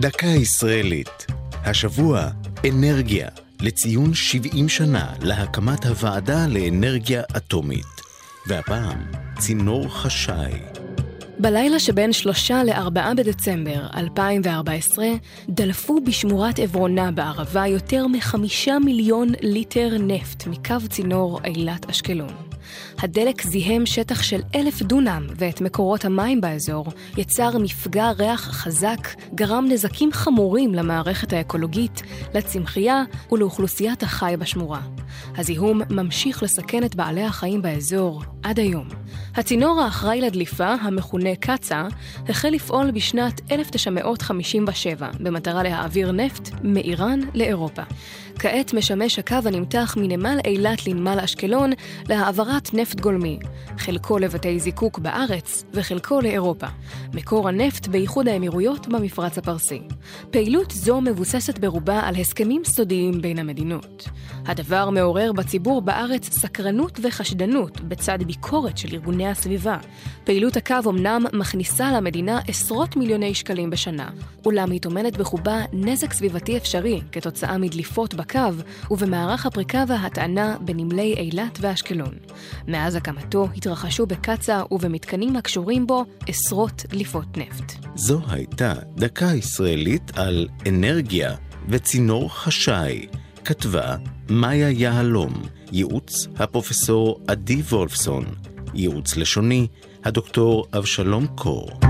דקה ישראלית. השבוע, אנרגיה, לציון 70 שנה להקמת הוועדה לאנרגיה אטומית. והפעם, צינור חשאי. בלילה שבין שלושה לארבעה בדצמבר 2014 דלפו בשמורת עברונה בערבה יותר מחמישה מיליון ליטר נפט מקו צינור אילת אשקלון. הדלק זיהם שטח של אלף דונם ואת מקורות המים באזור, יצר מפגע ריח חזק, גרם נזקים חמורים למערכת האקולוגית, לצמחייה ולאוכלוסיית החי בשמורה. הזיהום ממשיך לסכן את בעלי החיים באזור עד היום. הצינור האחראי לדליפה, המכונה קצ"א, החל לפעול בשנת 1957 במטרה להעביר נפט מאיראן לאירופה. כעת משמש הקו הנמתח מנמל אילת לנמל אשקלון להעברת נפט גולמי, חלקו לבתי זיקוק בארץ וחלקו לאירופה. מקור הנפט באיחוד האמירויות במפרץ הפרסי. פעילות זו מבוססת ברובה על הסכמים סודיים בין המדינות. הדבר מעורר בציבור בארץ סקרנות וחשדנות בצד ביקורת של ארגוני הסביבה. פעילות הקו אמנם מכניסה למדינה עשרות מיליוני שקלים בשנה, אולם היא טומנת בחובה נזק סביבתי אפשרי כתוצאה מדליפות בקו ובמערך הפריקה וההטענה בנמלי אילת ואשקלון. מאז הקמתו התרחשו בקצ"א ובמתקנים הקשורים בו עשרות דליפות נפט. זו הייתה דקה ישראלית על אנרגיה וצינור חשאי. כתבה מאיה יהלום, ייעוץ הפרופסור עדי וולפסון, ייעוץ לשוני הדוקטור אבשלום קור.